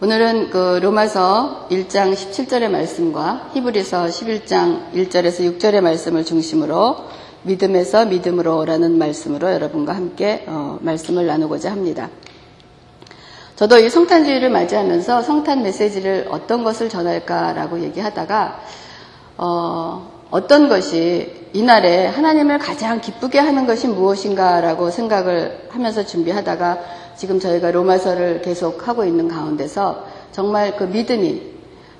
오늘은 그 로마서 1장 17절의 말씀과 히브리서 11장 1절에서 6절의 말씀을 중심으로 믿음에서 믿음으로라는 말씀으로 여러분과 함께 어, 말씀을 나누고자 합니다. 저도 이 성탄주의를 맞이하면서 성탄 메시지를 어떤 것을 전할까라고 얘기하다가 어, 어떤 것이 이날에 하나님을 가장 기쁘게 하는 것이 무엇인가라고 생각을 하면서 준비하다가 지금 저희가 로마서를 계속 하고 있는 가운데서 정말 그 믿음이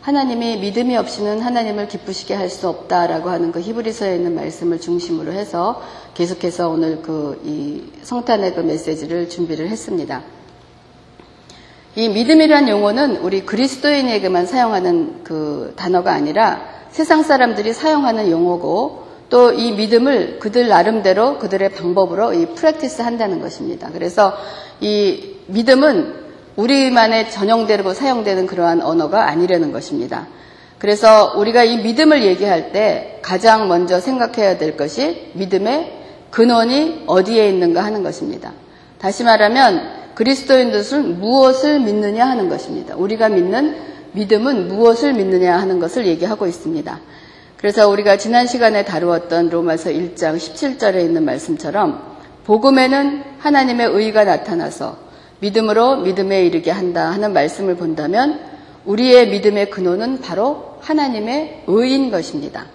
하나님이 믿음이 없이는 하나님을 기쁘시게 할 수 없다라고 하는 그 히브리서에 있는 말씀을 중심으로 해서 계속해서 오늘 그 이 성탄의 그 메시지를 준비를 했습니다. 이 믿음이란 용어는 우리 그리스도인에게만 사용하는 그 단어가 아니라 세상 사람들이 사용하는 용어고 또 이 믿음을 그들 나름대로 그들의 방법으로 이 프랙티스 한다는 것입니다. 그래서 이 믿음은 우리만의 전형되고 사용되는 그러한 언어가 아니라는 것입니다. 그래서 우리가 이 믿음을 얘기할 때 가장 먼저 생각해야 될 것이 믿음의 근원이 어디에 있는가 하는 것입니다. 다시 말하면 그리스도인들은 무엇을 믿느냐 하는 것입니다. 우리가 믿는 믿음은 무엇을 믿느냐 하는 것을 얘기하고 있습니다. 그래서 우리가 지난 시간에 다루었던 로마서 1장 17절에 있는 말씀처럼 복음에는 하나님의 의가 나타나서 믿음으로 믿음에 이르게 한다 하는 말씀을 본다면 우리의 믿음의 근원은 바로 하나님의 의인 것입니다.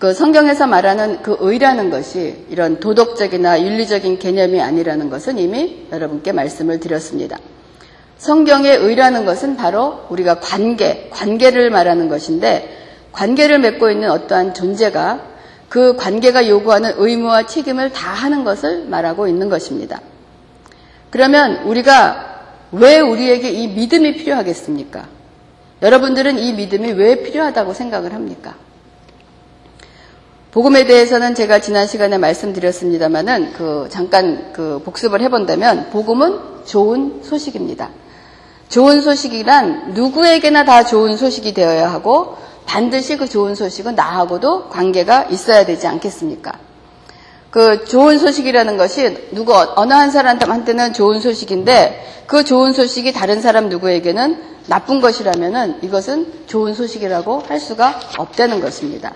그 성경에서 말하는 그 의라는 것이 이런 도덕적이나 윤리적인 개념이 아니라는 것은 이미 여러분께 말씀을 드렸습니다. 성경의 의라는 것은 바로 우리가 관계, 관계를 말하는 것인데 관계를 맺고 있는 어떠한 존재가 그 관계가 요구하는 의무와 책임을 다 하는 것을 말하고 있는 것입니다. 그러면 우리가 왜 우리에게 이 믿음이 필요하겠습니까? 여러분들은 이 믿음이 왜 필요하다고 생각을 합니까? 복음에 대해서는 제가 지난 시간에 말씀드렸습니다만은 그 잠깐 그 복습을 해본다면 복음은 좋은 소식입니다. 좋은 소식이란 누구에게나 다 좋은 소식이 되어야 하고 반드시 그 좋은 소식은 나하고도 관계가 있어야 되지 않겠습니까? 그 좋은 소식이라는 것이 누구 어느 한 사람한테는 좋은 소식인데 그 좋은 소식이 다른 사람 누구에게는 나쁜 것이라면은 이것은 좋은 소식이라고 할 수가 없다는 것입니다.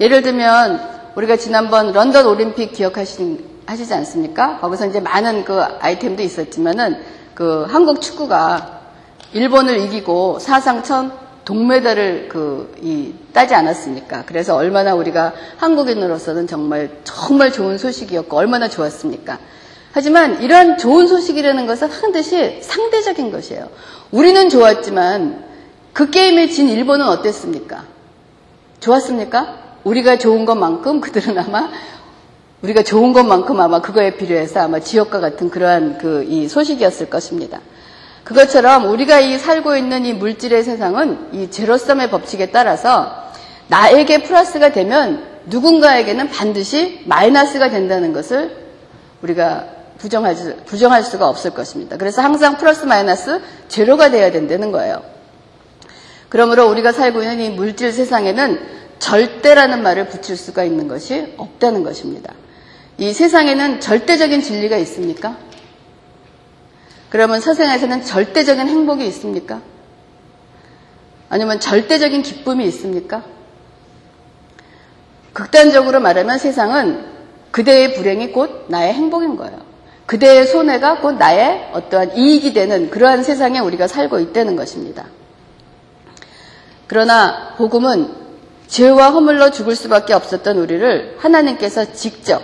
예를 들면 우리가 지난번 런던 올림픽 기억하시지 않습니까? 거기서 이제 많은 그 아이템도 있었지만은 그 한국 축구가 일본을 이기고 사상 첫 동메달을 그, 이, 따지 않았습니까? 그래서 얼마나 우리가 한국인으로서는 정말, 정말 좋은 소식이었고, 얼마나 좋았습니까? 하지만 이러한 좋은 소식이라는 것은 반드시 상대적인 것이에요. 우리는 좋았지만 그 게임에 진 일본은 어땠습니까? 좋았습니까? 우리가 좋은 것만큼 그들은 아마 우리가 좋은 것만큼 아마 그거에 비례해서 아마 지역과 같은 그러한 그 이 소식이었을 것입니다. 그것처럼 우리가 이 살고 있는 이 물질의 세상은 이 제로섬의 법칙에 따라서 나에게 플러스가 되면 누군가에게는 반드시 마이너스가 된다는 것을 우리가 부정할, 부정할 수가 없을 것입니다. 그래서 항상 플러스 마이너스 제로가 돼야 된다는 거예요. 그러므로 우리가 살고 있는 이 물질 세상에는 절대라는 말을 붙일 수가 있는 것이 없다는 것입니다. 이 세상에는 절대적인 진리가 있습니까? 그러면 서생에서는 절대적인 행복이 있습니까? 아니면 절대적인 기쁨이 있습니까? 극단적으로 말하면 세상은 그대의 불행이 곧 나의 행복인 거예요. 그대의 손해가 곧 나의 어떠한 이익이 되는 그러한 세상에 우리가 살고 있다는 것입니다. 그러나 복음은 죄와 허물로 죽을 수밖에 없었던 우리를 하나님께서 직접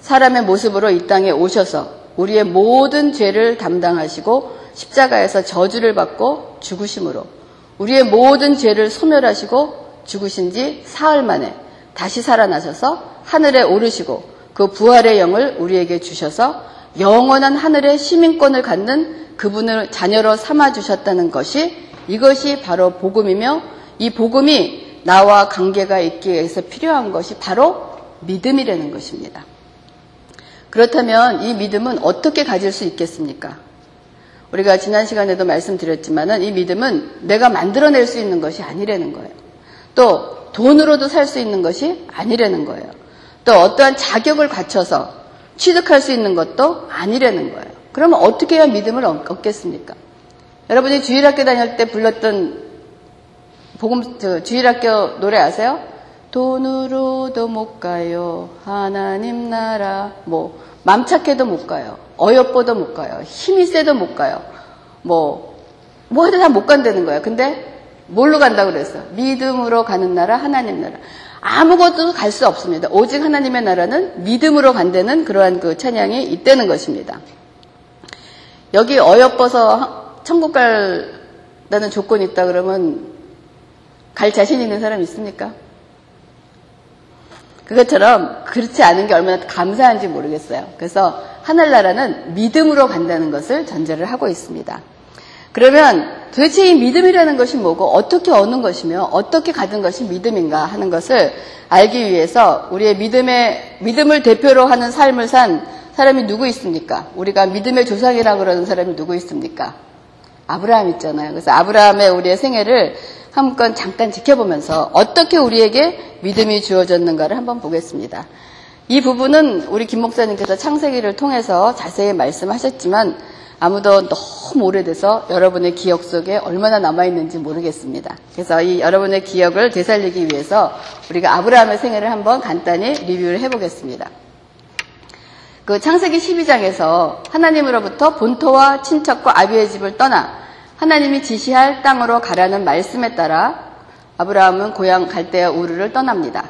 사람의 모습으로 이 땅에 오셔서 우리의 모든 죄를 담당하시고 십자가에서 저주를 받고 죽으심으로 우리의 모든 죄를 소멸하시고 죽으신 지 사흘 만에 다시 살아나셔서 하늘에 오르시고 그 부활의 영을 우리에게 주셔서 영원한 하늘의 시민권을 갖는 그분을 자녀로 삼아 주셨다는 것이 이것이 바로 복음이며 이 복음이 나와 관계가 있기 위해서 필요한 것이 바로 믿음이라는 것입니다. 그렇다면 이 믿음은 어떻게 가질 수 있겠습니까? 우리가 지난 시간에도 말씀드렸지만은 이 믿음은 내가 만들어낼 수 있는 것이 아니라는 거예요. 또 돈으로도 살 수 있는 것이 아니라는 거예요. 또 어떠한 자격을 갖춰서 취득할 수 있는 것도 아니라는 거예요. 그러면 어떻게 해야 믿음을 얻겠습니까? 여러분이 주일학교 다닐 때 불렀던 복음 저, 주일학교 노래 아세요? 돈으로도 못 가요. 하나님 나라. 뭐 맘 착해도 못 가요. 어여뻐도 못 가요. 힘이 세도 못 가요. 뭐, 뭐 해도 다 못 간다는 거예요. 근데 뭘로 간다고 그랬어? 믿음으로 가는 나라, 하나님 나라. 아무것도 갈 수 없습니다. 오직 하나님의 나라는 믿음으로 간다는 그러한 그 찬양이 있다는 것입니다. 여기 어여뻐서 천국 갈다는 조건이 있다 그러면 갈 자신 있는 사람 있습니까? 그것처럼 그렇지 않은 게 얼마나 감사한지 모르겠어요. 그래서 하늘나라는 믿음으로 간다는 것을 전제를 하고 있습니다. 그러면 도대체 이 믿음이라는 것이 뭐고 어떻게 얻는 것이며 어떻게 가는 것이 믿음인가 하는 것을 알기 위해서 우리의 믿음의 믿음을 대표로 하는 삶을 산 사람이 누구 있습니까? 우리가 믿음의 조상이라고 그러는 사람이 누구 있습니까? 아브라함 있잖아요. 그래서 아브라함의 우리의 생애를 한번 잠깐 지켜보면서 어떻게 우리에게 믿음이 주어졌는가를 한번 보겠습니다. 이 부분은 우리 김 목사님께서 창세기를 통해서 자세히 말씀하셨지만 아무도 너무 오래돼서 여러분의 기억 속에 얼마나 남아있는지 모르겠습니다. 그래서 이 여러분의 기억을 되살리기 위해서 우리가 아브라함의 생애를 한번 간단히 리뷰를 해보겠습니다. 그 창세기 12장에서 하나님으로부터 본토와 친척과 아비의 집을 떠나 하나님이 지시할 땅으로 가라는 말씀에 따라 아브라함은 고향 갈대아 우르를 떠납니다.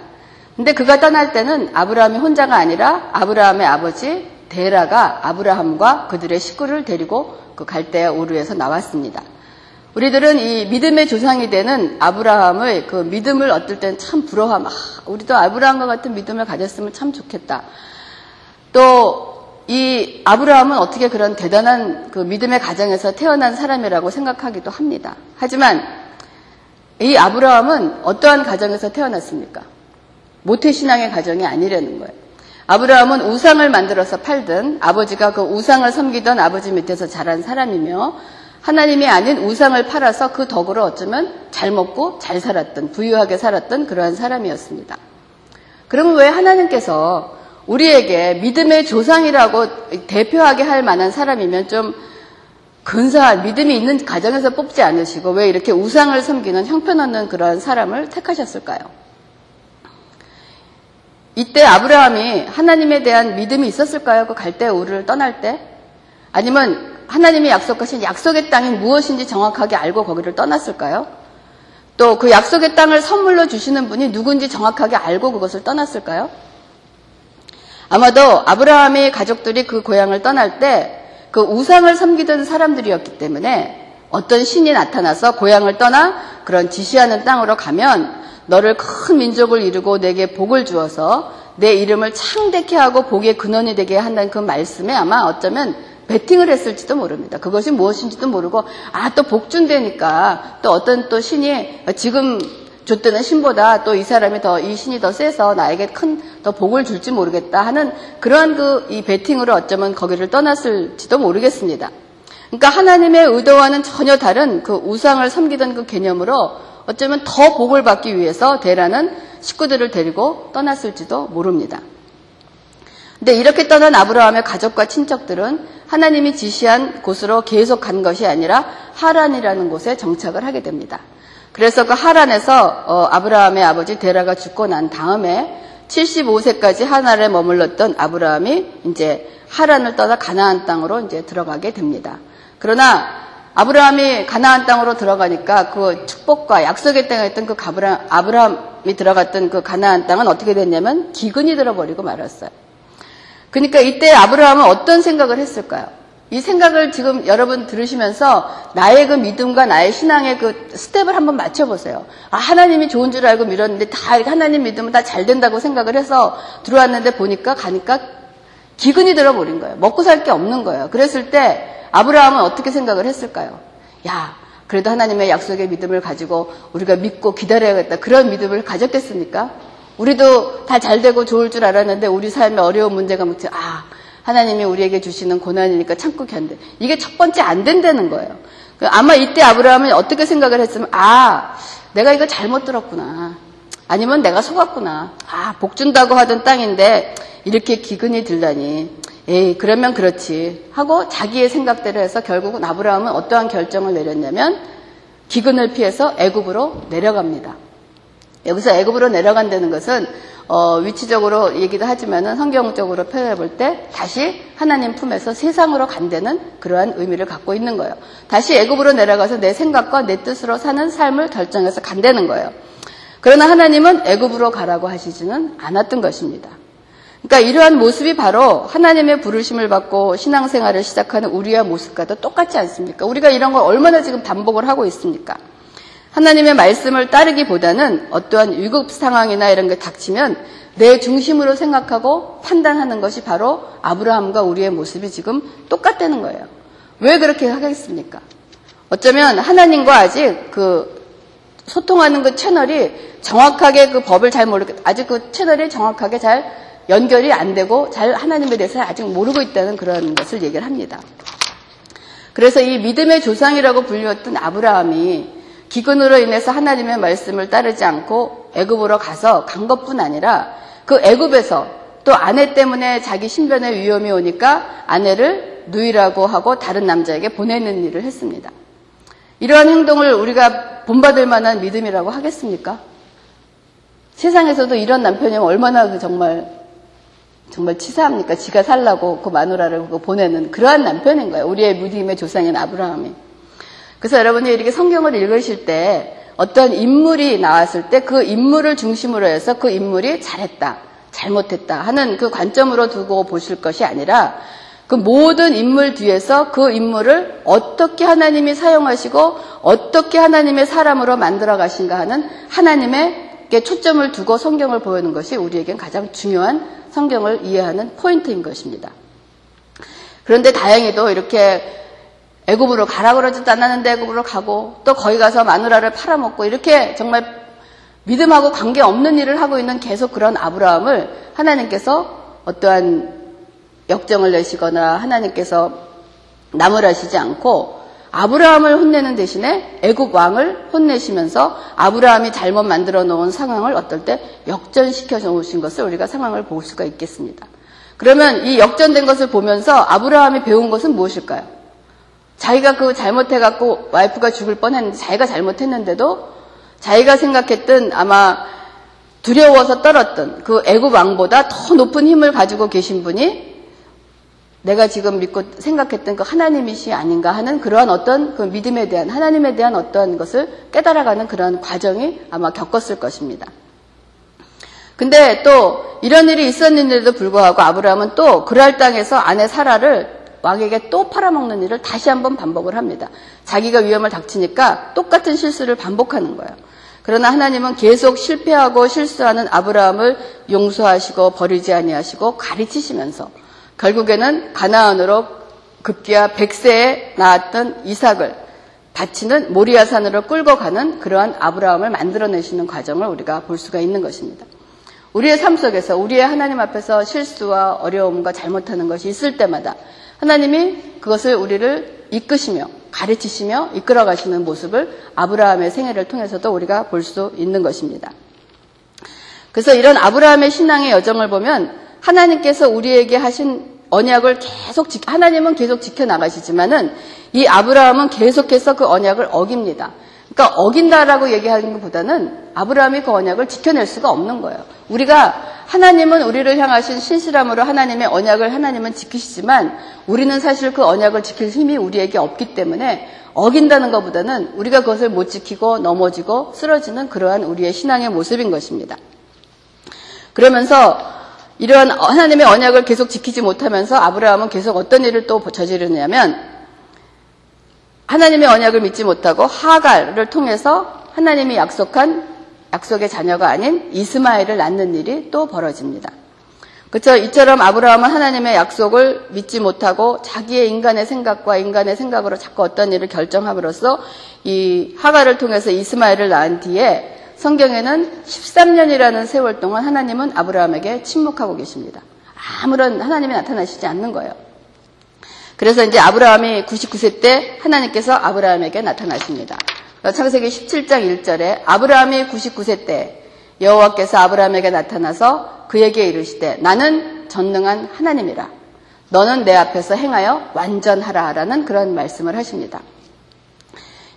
근데 그가 떠날 때는 아브라함이 혼자가 아니라 아브라함의 아버지 데라가 아브라함과 그들의 식구를 데리고 그 갈대아 우르에서 나왔습니다. 우리들은 이 믿음의 조상이 되는 아브라함의 그 믿음을 얻을 때는 참 부러워함. 아, 우리도 아브라함과 같은 믿음을 가졌으면 참 좋겠다. 또 이 아브라함은 어떻게 그런 대단한 그 믿음의 가정에서 태어난 사람이라고 생각하기도 합니다. 하지만 이 아브라함은 어떠한 가정에서 태어났습니까? 모태신앙의 가정이 아니라는 거예요. 아브라함은 우상을 만들어서 팔든 아버지가 그 우상을 섬기던 아버지 밑에서 자란 사람이며 하나님이 아닌 우상을 팔아서 그 덕으로 어쩌면 잘 먹고 잘 살았던 부유하게 살았던 그러한 사람이었습니다. 그러면 왜 하나님께서 우리에게 믿음의 조상이라고 대표하게 할 만한 사람이면 좀 근사한 믿음이 있는 가정에서 뽑지 않으시고 왜 이렇게 우상을 섬기는 형편없는 그러한 사람을 택하셨을까요? 이때 아브라함이 하나님에 대한 믿음이 있었을까요? 그 갈대 우를 떠날 때? 아니면 하나님이 약속하신 약속의 땅이 무엇인지 정확하게 알고 거기를 떠났을까요? 또 그 약속의 땅을 선물로 주시는 분이 누군지 정확하게 알고 그것을 떠났을까요? 아마도 아브라함의 가족들이 그 고향을 떠날 때 그 우상을 섬기던 사람들이었기 때문에 어떤 신이 나타나서 고향을 떠나 그런 지시하는 땅으로 가면 너를 큰 민족을 이루고 내게 복을 주어서 내 이름을 창대케 하고 복의 근원이 되게 한다는 그 말씀에 아마 어쩌면 베팅을 했을지도 모릅니다. 그것이 무엇인지도 모르고 아 또 복 준다니까 또 어떤 또 신이 지금 줬다는 신보다 또 이 사람이 더 이 신이 더 세서 나에게 큰 더 복을 줄지 모르겠다 하는 그러한 그 이 베팅으로 어쩌면 거기를 떠났을지도 모르겠습니다. 그러니까 하나님의 의도와는 전혀 다른 그 우상을 섬기던 그 개념으로 어쩌면 더 복을 받기 위해서 대라는 식구들을 데리고 떠났을지도 모릅니다. 근데 이렇게 떠난 아브라함의 가족과 친척들은 하나님이 지시한 곳으로 계속 간 것이 아니라 하란이라는 곳에 정착을 하게 됩니다. 그래서 그 하란에서 어, 아브라함의 아버지 데라가 죽고 난 다음에 75세까지 하란에 머물렀던 아브라함이 이제 하란을 떠나 가나안 땅으로 이제 들어가게 됩니다. 그러나 아브라함이 가나안 땅으로 들어가니까 그 축복과 약속의 땅에 있던 그 아브라함이 들어갔던 그 가나안 땅은 어떻게 됐냐면 기근이 들어버리고 말았어요. 그러니까 이때 아브라함은 어떤 생각을 했을까요? 이 생각을 지금 여러분 들으시면서 나의 그 믿음과 나의 신앙의 그 스텝을 한번 맞춰보세요. 아, 하나님이 좋은 줄 알고 믿었는데 다 하나님 믿으면 다 잘 된다고 생각을 해서 들어왔는데 보니까 가니까 기근이 들어버린 거예요. 먹고 살 게 없는 거예요. 그랬을 때 아브라함은 어떻게 생각을 했을까요? 야, 그래도 하나님의 약속의 믿음을 가지고 우리가 믿고 기다려야겠다. 그런 믿음을 가졌겠습니까? 우리도 다 잘 되고 좋을 줄 알았는데 우리 삶에 어려운 문제가 묻지, 아, 하나님이 우리에게 주시는 고난이니까 참고 견뎌. 이게 첫 번째 안 된다는 거예요. 그 아마 이때 아브라함은 어떻게 생각을 했으면, 아, 내가 이거 잘못 들었구나. 아니면 내가 속았구나. 아, 복 준다고 하던 땅인데 이렇게 기근이 들다니. 에이, 그러면 그렇지. 하고 자기의 생각대로 해서 결국은 아브라함은 어떠한 결정을 내렸냐면 기근을 피해서 애굽으로 내려갑니다. 여기서 애굽으로 내려간다는 것은 어, 위치적으로 얘기도 하지만은 성경적으로 표현해 볼 때 다시 하나님 품에서 세상으로 간다는 그러한 의미를 갖고 있는 거예요. 다시 애굽으로 내려가서 내 생각과 내 뜻으로 사는 삶을 결정해서 간다는 거예요. 그러나 하나님은 애굽으로 가라고 하시지는 않았던 것입니다. 그러니까 이러한 모습이 바로 하나님의 부르심을 받고 신앙생활을 시작하는 우리의 모습과도 똑같지 않습니까? 우리가 이런 걸 얼마나 지금 반복을 하고 있습니까? 하나님의 말씀을 따르기보다는 어떠한 위급 상황이나 이런 게 닥치면 내 중심으로 생각하고 판단하는 것이 바로 아브라함과 우리의 모습이 지금 똑같다는 거예요. 왜 그렇게 하겠습니까? 어쩌면 하나님과 아직 그 소통하는 그 채널이 정확하게 그 법을 잘 모르겠, 아직 그 채널이 정확하게 잘 연결이 안 되고 잘 하나님에 대해서 아직 모르고 있다는 그런 것을 얘기를 합니다. 그래서 이 믿음의 조상이라고 불렸던 아브라함이 기근으로 인해서 하나님의 말씀을 따르지 않고 애굽으로 가서 간 것뿐 아니라 그 애굽에서 또 아내 때문에 자기 신변에 위험이 오니까 아내를 누이라고 하고 다른 남자에게 보내는 일을 했습니다. 이러한 행동을 우리가 본받을 만한 믿음이라고 하겠습니까? 세상에서도 이런 남편이 얼마나 그 정말 정말 치사합니까? 지가 살라고 그 마누라를 보내는 그러한 남편인 거예요. 우리의 믿음의 조상인 아브라함이. 그래서 여러분이 이렇게 성경을 읽으실 때 어떤 인물이 나왔을 때 그 인물을 중심으로 해서 그 인물이 잘했다, 잘못했다 하는 그 관점으로 두고 보실 것이 아니라 그 모든 인물 뒤에서 그 인물을 어떻게 하나님이 사용하시고 어떻게 하나님의 사람으로 만들어 가신가 하는 하나님의 초점을 두고 성경을 보여는 것이 우리에겐 가장 중요한 성경을 이해하는 포인트인 것입니다. 그런데 다행히도 이렇게 애굽으로 가라 그러지도 않았는데 애굽으로 가고 또 거기 가서 마누라를 팔아먹고 이렇게 정말 믿음하고 관계 없는 일을 하고 있는 계속 그런 아브라함을 하나님께서 어떠한 역정을 내시거나 하나님께서 나무라시지 않고 아브라함을 혼내는 대신에 애굽 왕을 혼내시면서 아브라함이 잘못 만들어 놓은 상황을 어떨 때 역전시켜 놓으신 것을 우리가 상황을 볼 수가 있겠습니다. 그러면 이 역전된 것을 보면서 아브라함이 배운 것은 무엇일까요? 자기가 그 잘못해갖고 와이프가 죽을 뻔했는데 자기가 잘못했는데도 자기가 생각했던 아마 두려워서 떨었던 그 애굽 왕보다 더 높은 힘을 가지고 계신 분이 내가 지금 믿고 생각했던 그 하나님이시 아닌가 하는 그러한 어떤 그 믿음에 대한 하나님에 대한 어떤 것을 깨달아가는 그런 과정이 아마 겪었을 것입니다. 근데 또 이런 일이 있었는데도 불구하고 아브라함은 또 그랄 땅에서 아내 사라를 왕에게 또 팔아먹는 일을 다시 한번 반복을 합니다. 자기가 위험을 닥치니까 똑같은 실수를 반복하는 거예요. 그러나 하나님은 계속 실패하고 실수하는 아브라함을 용서하시고 버리지 아니하시고 가르치시면서 결국에는 가나안으로 급기야 100세에 낳았던 이삭을 바치는 모리아산으로 끌고 가는 그러한 아브라함을 만들어내시는 과정을 우리가 볼 수가 있는 것입니다. 우리의 삶 속에서 우리의 하나님 앞에서 실수와 어려움과 잘못하는 것이 있을 때마다 하나님이 그것을 우리를 이끄시며 가르치시며 이끌어 가시는 모습을 아브라함의 생애를 통해서도 우리가 볼 수 있는 것입니다. 그래서 이런 아브라함의 신앙의 여정을 보면 하나님께서 우리에게 하신 언약을 계속 하나님은 계속 지켜 나가시지만은 이 아브라함은 계속해서 그 언약을 어깁니다. 그러니까 어긴다라고 얘기하는 것보다는 아브라함이 그 언약을 지켜낼 수가 없는 거예요. 우리가 하나님은 우리를 향하신 신실함으로 하나님의 언약을 하나님은 지키시지만 우리는 사실 그 언약을 지킬 힘이 우리에게 없기 때문에 어긴다는 것보다는 우리가 그것을 못 지키고 넘어지고 쓰러지는 그러한 우리의 신앙의 모습인 것입니다. 그러면서 이러한 하나님의 언약을 계속 지키지 못하면서 아브라함은 계속 어떤 일을 또 저지르냐면 하나님의 언약을 믿지 못하고 하갈을 통해서 하나님이 약속한 약속의 자녀가 아닌 이스마엘을 낳는 일이 또 벌어집니다. 그렇죠? 이처럼 아브라함은 하나님의 약속을 믿지 못하고 자기의 인간의 생각과 인간의 생각으로 자꾸 어떤 일을 결정함으로써 이 하가를 통해서 이스마엘을 낳은 뒤에 성경에는 13년이라는 세월 동안 하나님은 아브라함에게 침묵하고 계십니다. 아무런 하나님이 나타나시지 않는 거예요. 그래서 이제 아브라함이 99세 때 하나님께서 아브라함에게 나타나십니다. 창세기 17장 1절에 아브라함이 99세 때 여호와께서 아브라함에게 나타나서 그에게 이르시되 나는 전능한 하나님이라 너는 내 앞에서 행하여 완전하라라는 그런 말씀을 하십니다.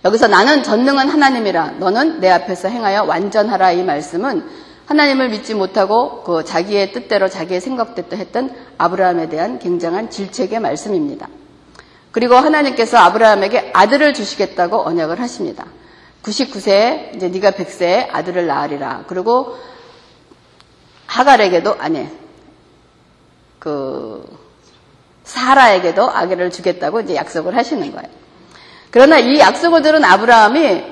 여기서 나는 전능한 하나님이라 너는 내 앞에서 행하여 완전하라 이 말씀은 하나님을 믿지 못하고 그 자기의 뜻대로 자기의 생각대로 했던 아브라함에 대한 굉장한 질책의 말씀입니다. 그리고 하나님께서 아브라함에게 아들을 주시겠다고 언약을 하십니다. 99세에 이제 네가 100세에 아들을 낳으리라. 그리고 하갈에게도 아니 그 사라에게도 아기를 주겠다고 이제 약속을 하시는 거예요. 그러나 이 약속을 들은 아브라함이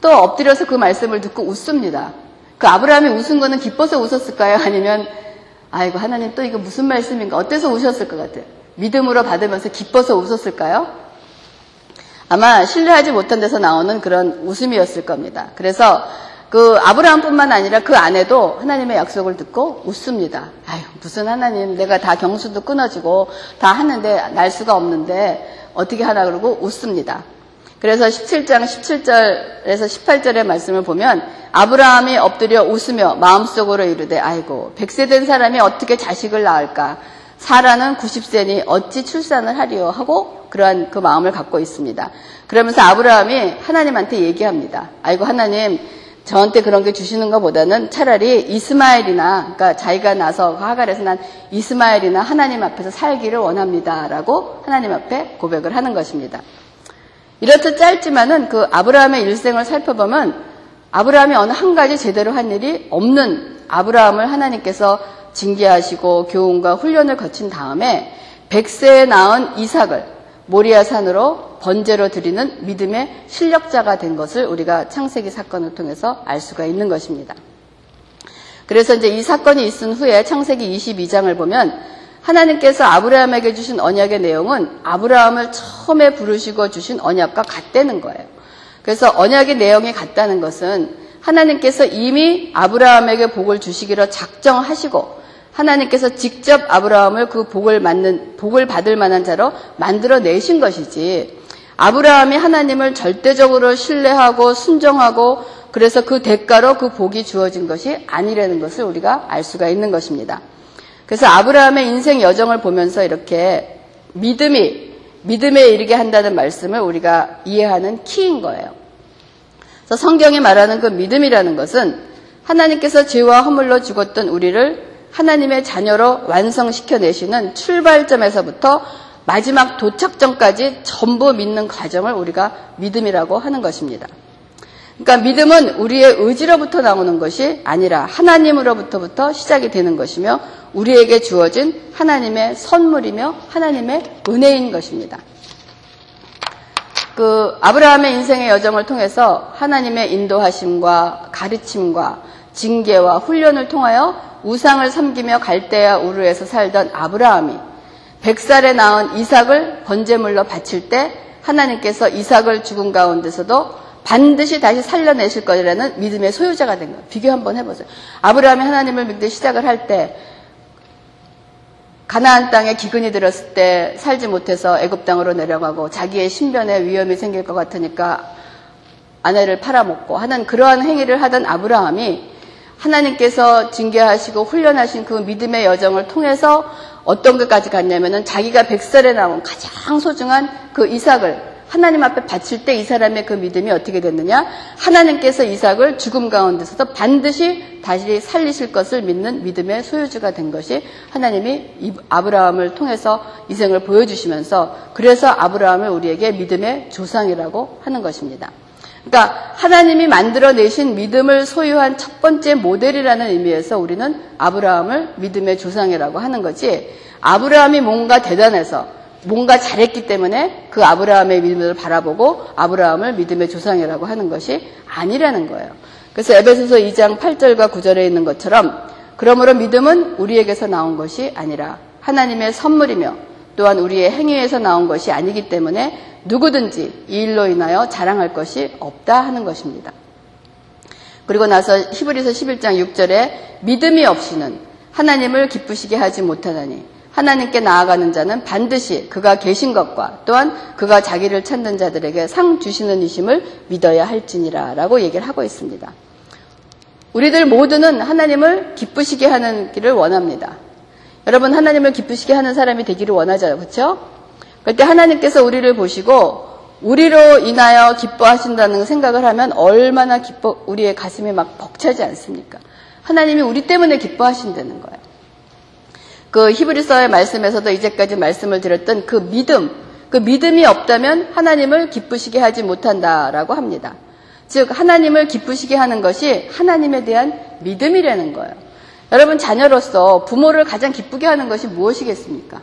또 엎드려서 그 말씀을 듣고 웃습니다. 그 아브라함이 웃은 거는 기뻐서 웃었을까요? 아니면 아이고 하나님 또 이거 무슨 말씀인가? 어때서 우셨을 것 같아요? 믿음으로 받으면서 기뻐서 웃었을까요? 아마 신뢰하지 못한 데서 나오는 그런 웃음이었을 겁니다. 그래서 그 아브라함뿐만 아니라 그 아내도 하나님의 약속을 듣고 웃습니다. 아유 무슨 하나님 내가 다 경수도 끊어지고 다 하는데 날 수가 없는데 어떻게 하나 그러고 웃습니다. 그래서 17장 17절에서 18절의 말씀을 보면 아브라함이 엎드려 웃으며 마음속으로 이르되 아이고 100세 된 사람이 어떻게 자식을 낳을까 사라는 90세니 어찌 출산을 하리요 하고 그러한 그 마음을 갖고 있습니다. 그러면서 아브라함이 하나님한테 얘기합니다. 아이고 하나님 저한테 그런 게 주시는 것보다는 차라리 이스마엘이나 그러니까 자기가 나서 그 하갈에서 난 이스마엘이나 하나님 앞에서 살기를 원합니다라고 하나님 앞에 고백을 하는 것입니다. 이렇듯 짧지만은 그 아브라함의 일생을 살펴보면 아브라함이 어느 한 가지 제대로 한 일이 없는 아브라함을 하나님께서 징계하시고 교훈과 훈련을 거친 다음에 백세에 낳은 이삭을 모리아 산으로 번제로 드리는 믿음의 실력자가 된 것을 우리가 창세기 사건을 통해서 알 수가 있는 것입니다. 그래서 이제 이 사건이 있은 후에 창세기 22장을 보면 하나님께서 아브라함에게 주신 언약의 내용은 아브라함을 처음에 부르시고 주신 언약과 같다는 거예요. 그래서 언약의 내용이 같다는 것은 하나님께서 이미 아브라함에게 복을 주시기로 작정하시고 하나님께서 직접 아브라함을 그 복을 맞는 복을 받을 만한 자로 만들어 내신 것이지 아브라함이 하나님을 절대적으로 신뢰하고 순종하고 그래서 그 대가로 그 복이 주어진 것이 아니라는 것을 우리가 알 수가 있는 것입니다. 그래서 아브라함의 인생 여정을 보면서 이렇게 믿음이 믿음에 이르게 한다는 말씀을 우리가 이해하는 키인 거예요. 그래서 성경이 말하는 그 믿음이라는 것은 하나님께서 죄와 허물로 죽었던 우리를 하나님의 자녀로 완성시켜 내시는 출발점에서부터 마지막 도착점까지 전부 믿는 과정을 우리가 믿음이라고 하는 것입니다. 그러니까 믿음은 우리의 의지로부터 나오는 것이 아니라 하나님으로부터부터 시작이 되는 것이며 우리에게 주어진 하나님의 선물이며 하나님의 은혜인 것입니다. 그 아브라함의 인생의 여정을 통해서 하나님의 인도하심과 가르침과 징계와 훈련을 통하여 우상을 섬기며 갈대아 우르에서 살던 아브라함이 100살에 낳은 이삭을 번제물로 바칠 때 하나님께서 이삭을 죽은 가운데서도 반드시 다시 살려내실 거라는 믿음의 소유자가 된 거예요. 비교 한번 해보세요. 아브라함이 하나님을 믿기 시작을 할 때 가나안 땅에 기근이 들었을 때 살지 못해서 애굽 땅으로 내려가고 자기의 신변에 위험이 생길 것 같으니까 아내를 팔아먹고 하는 그러한 행위를 하던 아브라함이 하나님께서 징계하시고 훈련하신 그 믿음의 여정을 통해서 어떤 것까지 갔냐면은 자기가 백살에 나온 가장 소중한 그 이삭을 하나님 앞에 바칠 때 이 사람의 그 믿음이 어떻게 됐느냐? 하나님께서 이삭을 죽음 가운데서도 반드시 다시 살리실 것을 믿는 믿음의 소유주가 된 것이 하나님이 아브라함을 통해서 이생을 보여주시면서 그래서 아브라함을 우리에게 믿음의 조상이라고 하는 것입니다. 그러니까 하나님이 만들어내신 믿음을 소유한 첫 번째 모델이라는 의미에서 우리는 아브라함을 믿음의 조상이라고 하는 거지 아브라함이 뭔가 대단해서 뭔가 잘했기 때문에 그 아브라함의 믿음을 바라보고 아브라함을 믿음의 조상이라고 하는 것이 아니라는 거예요. 그래서 에베소서 2장 8절과 9절에 있는 것처럼 그러므로 믿음은 우리에게서 나온 것이 아니라 하나님의 선물이며 또한 우리의 행위에서 나온 것이 아니기 때문에 누구든지 이 일로 인하여 자랑할 것이 없다 하는 것입니다. 그리고 나서 히브리서 11장 6절에 믿음이 없이는 하나님을 기쁘시게 하지 못하나니 하나님께 나아가는 자는 반드시 그가 계신 것과 또한 그가 자기를 찾는 자들에게 상 주시는 이심을 믿어야 할지니라 라고 얘기를 하고 있습니다. 우리들 모두는 하나님을 기쁘시게 하는 길을 원합니다. 여러분 하나님을 기쁘시게 하는 사람이 되기를 원하죠. 그렇죠? 그때 하나님께서 우리를 보시고 우리로 인하여 기뻐하신다는 생각을 하면 얼마나 기뻐 우리의 가슴이 막 벅차지 않습니까? 하나님이 우리 때문에 기뻐하신다는 거예요. 그 히브리서의 말씀에서도 이제까지 말씀을 드렸던 그 믿음, 그 믿음이 없다면 하나님을 기쁘시게 하지 못한다라고 합니다. 즉 하나님을 기쁘시게 하는 것이 하나님에 대한 믿음이라는 거예요. 여러분 자녀로서 부모를 가장 기쁘게 하는 것이 무엇이겠습니까?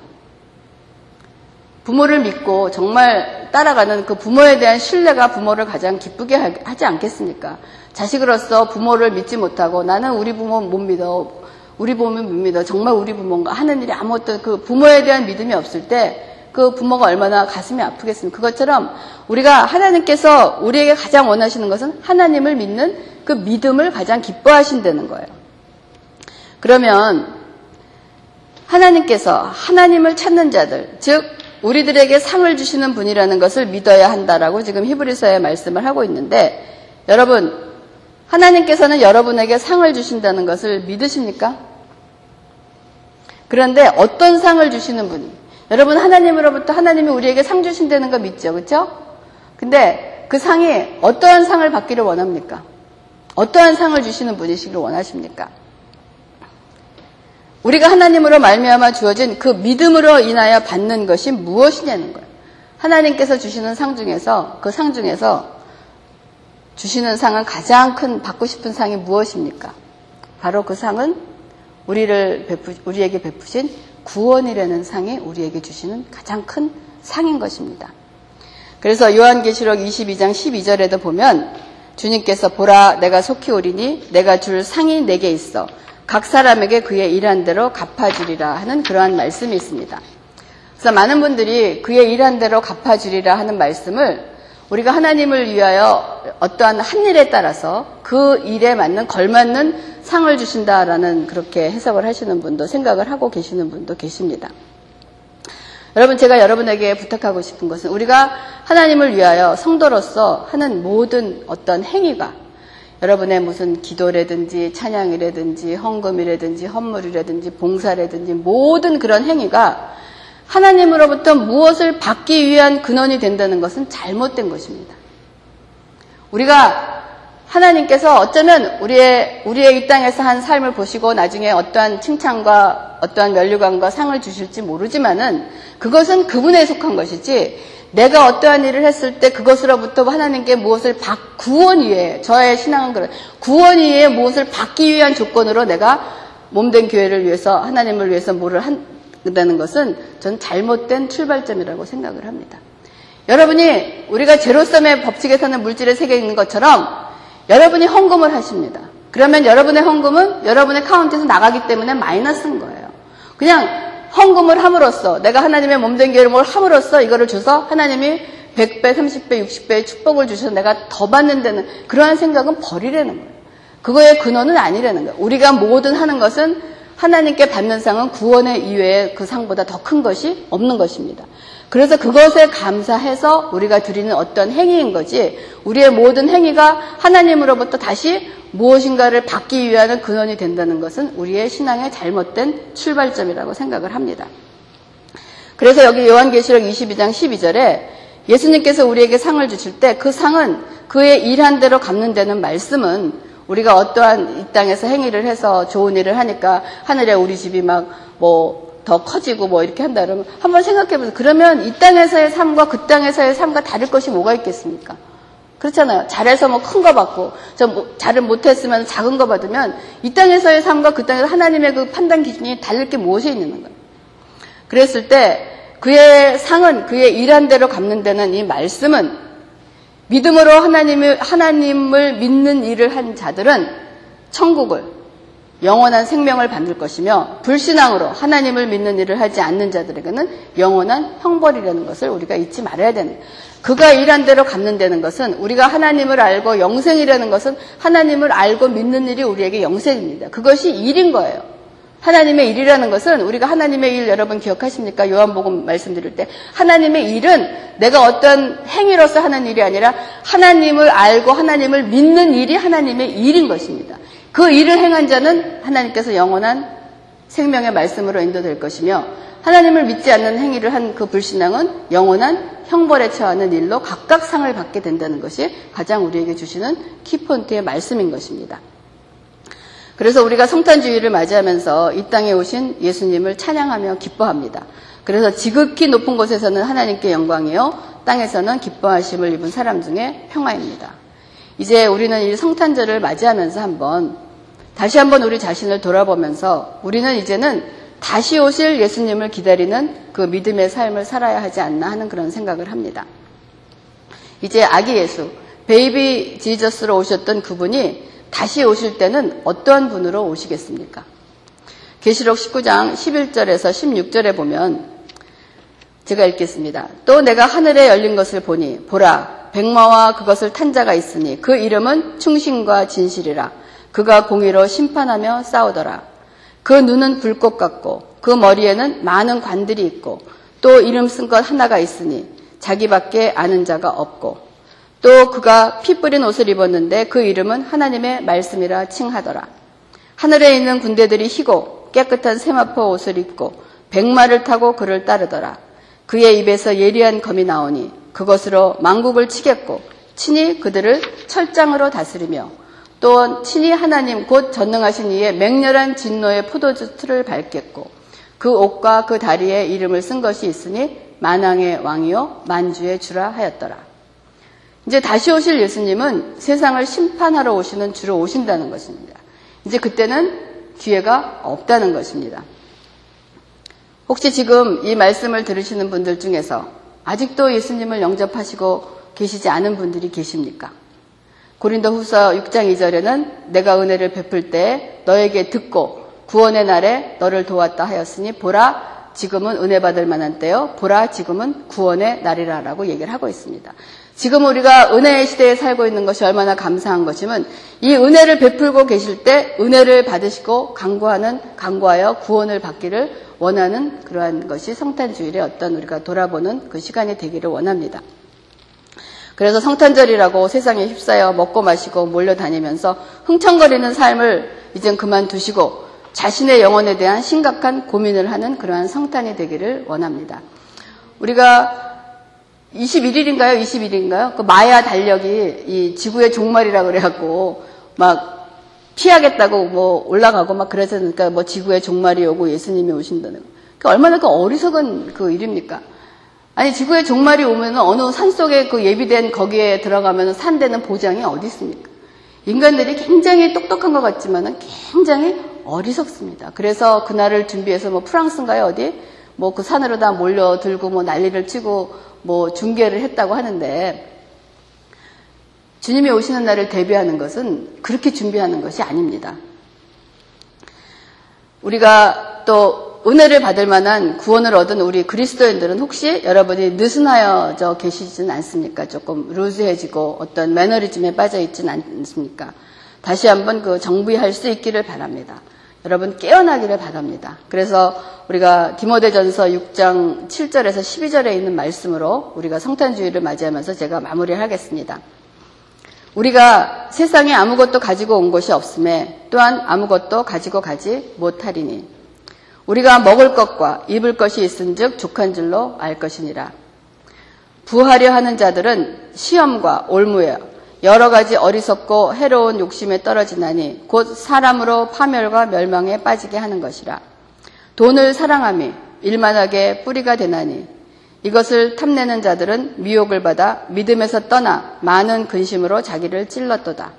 부모를 믿고 정말 따라가는 그 부모에 대한 신뢰가 부모를 가장 기쁘게 하지 않겠습니까? 자식으로서 부모를 믿지 못하고 나는 우리 부모 못 믿어. 우리 부모 못 믿어. 정말 우리 부모인가 하는 일이 아무것도 그 부모에 대한 믿음이 없을 때 그 부모가 얼마나 가슴이 아프겠습니까? 그것처럼 우리가 하나님께서 우리에게 가장 원하시는 것은 하나님을 믿는 그 믿음을 가장 기뻐하신다는 거예요. 그러면 하나님께서 하나님을 찾는 자들, 즉 우리들에게 상을 주시는 분이라는 것을 믿어야 한다라고 지금 히브리서에 말씀을 하고 있는데 여러분 하나님께서는 여러분에게 상을 주신다는 것을 믿으십니까? 그런데 어떤 상을 주시는 분이 여러분 하나님으로부터 하나님이 우리에게 상 주신다는 거 믿죠. 그렇죠? 근데 그 상이 어떠한 상을 받기를 원합니까? 어떠한 상을 주시는 분이시기를 원하십니까? 우리가 하나님으로 말미암아 주어진 그 믿음으로 인하여 받는 것이 무엇이냐는 거예요. 하나님께서 주시는 상 중에서 그 상 중에서 주시는 상은 가장 큰 받고 싶은 상이 무엇입니까? 바로 그 상은 우리를 베푸, 우리에게 베푸신 구원이라는 상이 우리에게 주시는 가장 큰 상인 것입니다. 그래서 요한계시록 22장 12절에도 보면 주님께서 보라 내가 속히 오리니 내가 줄 상이 내게 있어 각 사람에게 그의 일한 대로 갚아주리라 하는 그러한 말씀이 있습니다. 그래서 많은 분들이 그의 일한 대로 갚아주리라 하는 말씀을 우리가 하나님을 위하여 어떠한 한 일에 따라서 그 일에 맞는 걸맞는 상을 주신다라는 그렇게 해석을 하시는 분도 생각을 하고 계시는 분도 계십니다. 여러분 제가 여러분에게 부탁하고 싶은 것은 우리가 하나님을 위하여 성도로서 하는 모든 어떤 행위가 여러분의 무슨 기도라든지 찬양이라든지 헌금이라든지 헌물이라든지 봉사라든지 모든 그런 행위가 하나님으로부터 무엇을 받기 위한 근원이 된다는 것은 잘못된 것입니다. 우리가 하나님께서 어쩌면 우리의, 우리의 이 땅에서 한 삶을 보시고 나중에 어떠한 칭찬과 어떠한 면류관과 상을 주실지 모르지만은 그것은 그분에 속한 것이지 내가 어떠한 일을 했을 때 그것으로부터 하나님께 무엇을 받, 구원 위에, 저의 신앙은 그런, 구원 위에 무엇을 받기 위한 조건으로 내가 몸된 교회를 위해서, 하나님을 위해서 뭐를 한다는 것은 전 잘못된 출발점이라고 생각을 합니다. 여러분이 우리가 제로섬의 법칙에서는 물질의 세계에 있는 것처럼 여러분이 헌금을 하십니다. 그러면 여러분의 헌금은 여러분의 카운트에서 나가기 때문에 마이너스인 거예요. 그냥 헌금을 함으로써 내가 하나님의 몸된 교회를 함으로써 이거를 줘서 하나님이 100배, 30배, 60배의 축복을 주셔서 내가 더 받는 데는 그러한 생각은 버리라는 거예요. 그거의 근원은 아니라는 거예요. 우리가 뭐든 하는 것은 하나님께 받는 상은 구원의 이외에 그 상보다 더 큰 것이 없는 것입니다. 그래서 그것에 감사해서 우리가 드리는 어떤 행위인 거지 우리의 모든 행위가 하나님으로부터 다시 무엇인가를 받기 위한 근원이 된다는 것은 우리의 신앙의 잘못된 출발점이라고 생각을 합니다. 그래서 여기 요한계시록 22장 12절에 예수님께서 우리에게 상을 주실 때 그 상은 그의 일한 대로 갚는 다는 말씀은 우리가 어떠한 이 땅에서 행위를 해서 좋은 일을 하니까 하늘에 우리 집이 막 뭐 더 커지고 뭐 이렇게 한다 그러면 한번 생각해 보세요. 그러면 이 땅에서의 삶과 그 땅에서의 삶과 다를 것이 뭐가 있겠습니까? 그렇잖아요. 잘해서 뭐 큰 거 받고, 저 뭐, 잘은 못했으면 작은 거 받으면 이 땅에서의 삶과 그 땅에서 하나님의 그 판단 기준이 다를 게 무엇이 있는 거예요. 그랬을 때 그의 상은 그의 일한 대로 갚는 데는 이 말씀은 믿음으로 하나님을, 하나님을 믿는 일을 한 자들은 천국을 영원한 생명을 받을 것이며 불신앙으로 하나님을 믿는 일을 하지 않는 자들에게는 영원한 형벌이라는 것을 우리가 잊지 말아야 되는. 그가 일한 대로 갚는다는 것은 우리가 하나님을 알고 영생이라는 것은 하나님을 알고 믿는 일이 우리에게 영생입니다. 그것이 일인 거예요. 하나님의 일이라는 것은 우리가 하나님의 일 여러분 기억하십니까? 요한복음 말씀드릴 때 하나님의 일은 내가 어떤 행위로서 하는 일이 아니라 하나님을 알고 하나님을 믿는 일이 하나님의 일인 것입니다. 그 일을 행한 자는 하나님께서 영원한 생명의 말씀으로 인도될 것이며 하나님을 믿지 않는 행위를 한 그 불신앙은 영원한 형벌에 처하는 일로 각각 상을 받게 된다는 것이 가장 우리에게 주시는 키폰트의 말씀인 것입니다. 그래서 우리가 성탄주의를 맞이하면서 이 땅에 오신 예수님을 찬양하며 기뻐합니다. 그래서 지극히 높은 곳에서는 하나님께 영광이요, 땅에서는 기뻐하심을 입은 사람 중에 평화입니다. 이제 우리는 이 성탄절을 맞이하면서 한번 다시 한번 우리 자신을 돌아보면서 우리는 이제는 다시 오실 예수님을 기다리는 그 믿음의 삶을 살아야 하지 않나 하는 그런 생각을 합니다. 이제 아기 예수, 베이비 지저스로 오셨던 그분이 다시 오실 때는 어떠한 분으로 오시겠습니까? 계시록 19장 11절에서 16절에 보면 제가 읽겠습니다. 또 내가 하늘에 열린 것을 보니 보라 백마와 그것을 탄 자가 있으니 그 이름은 충신과 진실이라 그가 공의로 심판하며 싸우더라. 그 눈은 불꽃 같고 그 머리에는 많은 관들이 있고 또 이름 쓴 것 하나가 있으니 자기밖에 아는 자가 없고 또 그가 피 뿌린 옷을 입었는데 그 이름은 하나님의 말씀이라 칭하더라. 하늘에 있는 군대들이 희고 깨끗한 세마포 옷을 입고 백마를 타고 그를 따르더라. 그의 입에서 예리한 검이 나오니 그것으로 망국을 치겠고 친히 그들을 철장으로 다스리며 또 친히 하나님 곧 전능하신 이의 맹렬한 진노의 포도주 틀을 밟겠고 그 옷과 그 다리에 이름을 쓴 것이 있으니 만왕의 왕이요 만주의 주라 하였더라. 이제 다시 오실 예수님은 세상을 심판하러 오시는 주로 오신다는 것입니다. 이제 그때는 기회가 없다는 것입니다. 혹시 지금 이 말씀을 들으시는 분들 중에서 아직도 예수님을 영접하시고 계시지 않은 분들이 계십니까? 고린도 후서 6장 2절에는 내가 은혜를 베풀 때 너에게 듣고 구원의 날에 너를 도왔다 하였으니 보라 지금은 은혜 받을 만한 때요 보라 지금은 구원의 날이라라고 얘기를 하고 있습니다. 지금 우리가 은혜의 시대에 살고 있는 것이 얼마나 감사한 것이면 이 은혜를 베풀고 계실 때 은혜를 받으시고 강구하는 강구하여 구원을 받기를 원하는 그러한 것이 성탄주일의 어떤 우리가 돌아보는 그 시간이 되기를 원합니다. 그래서 성탄절이라고 세상에 휩싸여 먹고 마시고 몰려다니면서 흥청거리는 삶을 이젠 그만두시고 자신의 영혼에 대한 심각한 고민을 하는 그러한 성탄이 되기를 원합니다. 우리가 21일인가요? 20일인가요? 그 마야 달력이 이 지구의 종말이라 그래갖고 막 피하겠다고 뭐 올라가고 막 그래서 그러니까 뭐 지구의 종말이 오고 예수님이 오신다는 거. 그 얼마나 그 어리석은 그 일입니까? 아니 지구의 종말이 오면 어느 산 속에 그 예비된 거기에 들어가면 산 되는 보장이 어디 있습니까? 인간들이 굉장히 똑똑한 것 같지만 굉장히 어리석습니다. 그래서 그날을 준비해서 뭐 프랑스인가요 어디 뭐 그 산으로 다 몰려들고 뭐 난리를 치고 뭐 중계를 했다고 하는데 주님이 오시는 날을 대비하는 것은 그렇게 준비하는 것이 아닙니다. 우리가 또 은혜를 받을 만한 구원을 얻은 우리 그리스도인들은 혹시 여러분이 느슨하여져 계시지는 않습니까? 조금 루즈해지고 어떤 매너리즘에 빠져 있지는 않습니까? 다시 한번 그 정비할 수 있기를 바랍니다. 여러분 깨어나기를 바랍니다. 그래서 우리가 디모데전서 6장 7절에서 12절에 있는 말씀으로 우리가 성탄주의를 맞이하면서 제가 마무리를 하겠습니다. 우리가 세상에 아무것도 가지고 온 것이 없음에 또한 아무것도 가지고 가지 못하리니 우리가 먹을 것과 입을 것이 있은즉 족한 줄로 알 것이니라. 부하려 하는 자들은 시험과 올무에 여러 가지 어리석고 해로운 욕심에 떨어지나니 곧 사람으로 파멸과 멸망에 빠지게 하는 것이라. 돈을 사랑함이 일만하게 뿌리가 되나니 이것을 탐내는 자들은 미혹을 받아 믿음에서 떠나 많은 근심으로 자기를 찔렀도다.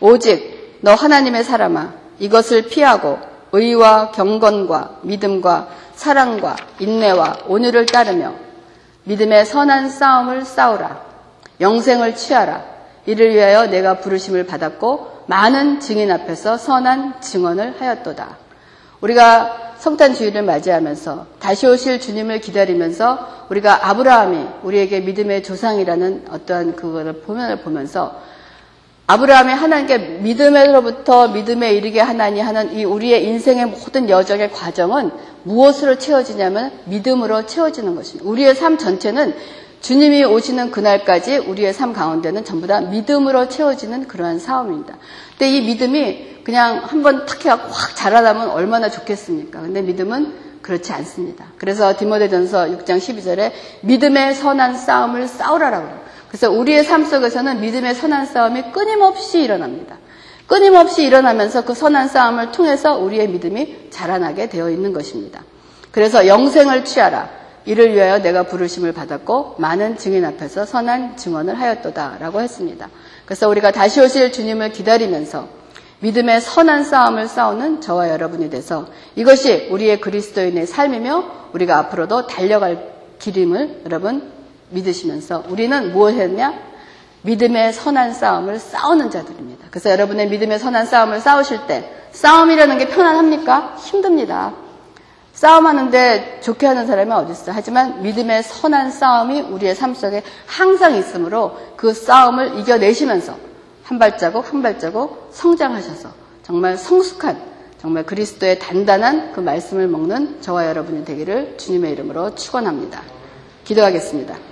오직 너 하나님의 사람아 이것을 피하고 의와 경건과 믿음과 사랑과 인내와 온유를 따르며 믿음의 선한 싸움을 싸우라. 영생을 취하라. 이를 위하여 내가 부르심을 받았고 많은 증인 앞에서 선한 증언을 하였도다. 우리가 성탄 주일을 맞이하면서 다시 오실 주님을 기다리면서 우리가 아브라함이 우리에게 믿음의 조상이라는 어떠한 그거를 보면을 보면서 아브라함이 하나님께 믿음으로부터 믿음에 이르게 하나니 하는 이 우리의 인생의 모든 여정의 과정은 무엇으로 채워지냐면 믿음으로 채워지는 것입니다. 우리의 삶 전체는 주님이 오시는 그날까지 우리의 삶 가운데는 전부 다 믿음으로 채워지는 그러한 싸움입니다. 근데 이 믿음이 그냥 한번 탁 해갖고 확 자라나면 얼마나 좋겠습니까? 근데 믿음은 그렇지 않습니다. 그래서 디모데전서 6장 12절에 믿음의 선한 싸움을 싸우라라고 그래요. 그래서 우리의 삶 속에서는 믿음의 선한 싸움이 끊임없이 일어납니다. 끊임없이 일어나면서 그 선한 싸움을 통해서 우리의 믿음이 자라나게 되어 있는 것입니다. 그래서 영생을 취하라. 이를 위하여 내가 부르심을 받았고 많은 증인 앞에서 선한 증언을 하였도다라고 했습니다. 그래서 우리가 다시 오실 주님을 기다리면서 믿음의 선한 싸움을 싸우는 저와 여러분이 돼서 이것이 우리의 그리스도인의 삶이며 우리가 앞으로도 달려갈 길임을 여러분 믿으시면서 우리는 무엇 했냐? 믿음의 선한 싸움을 싸우는 자들입니다. 그래서 여러분의 믿음의 선한 싸움을 싸우실 때 싸움이라는 게 편안합니까? 힘듭니다. 싸움하는데 좋게 하는 사람이 어디 있어? 하지만 믿음의 선한 싸움이 우리의 삶 속에 항상 있으므로 그 싸움을 이겨내시면서 한 발자국 한 발자국 성장하셔서 정말 성숙한 정말 그리스도의 단단한 그 말씀을 먹는 저와 여러분이 되기를 주님의 이름으로 축원합니다. 기도하겠습니다.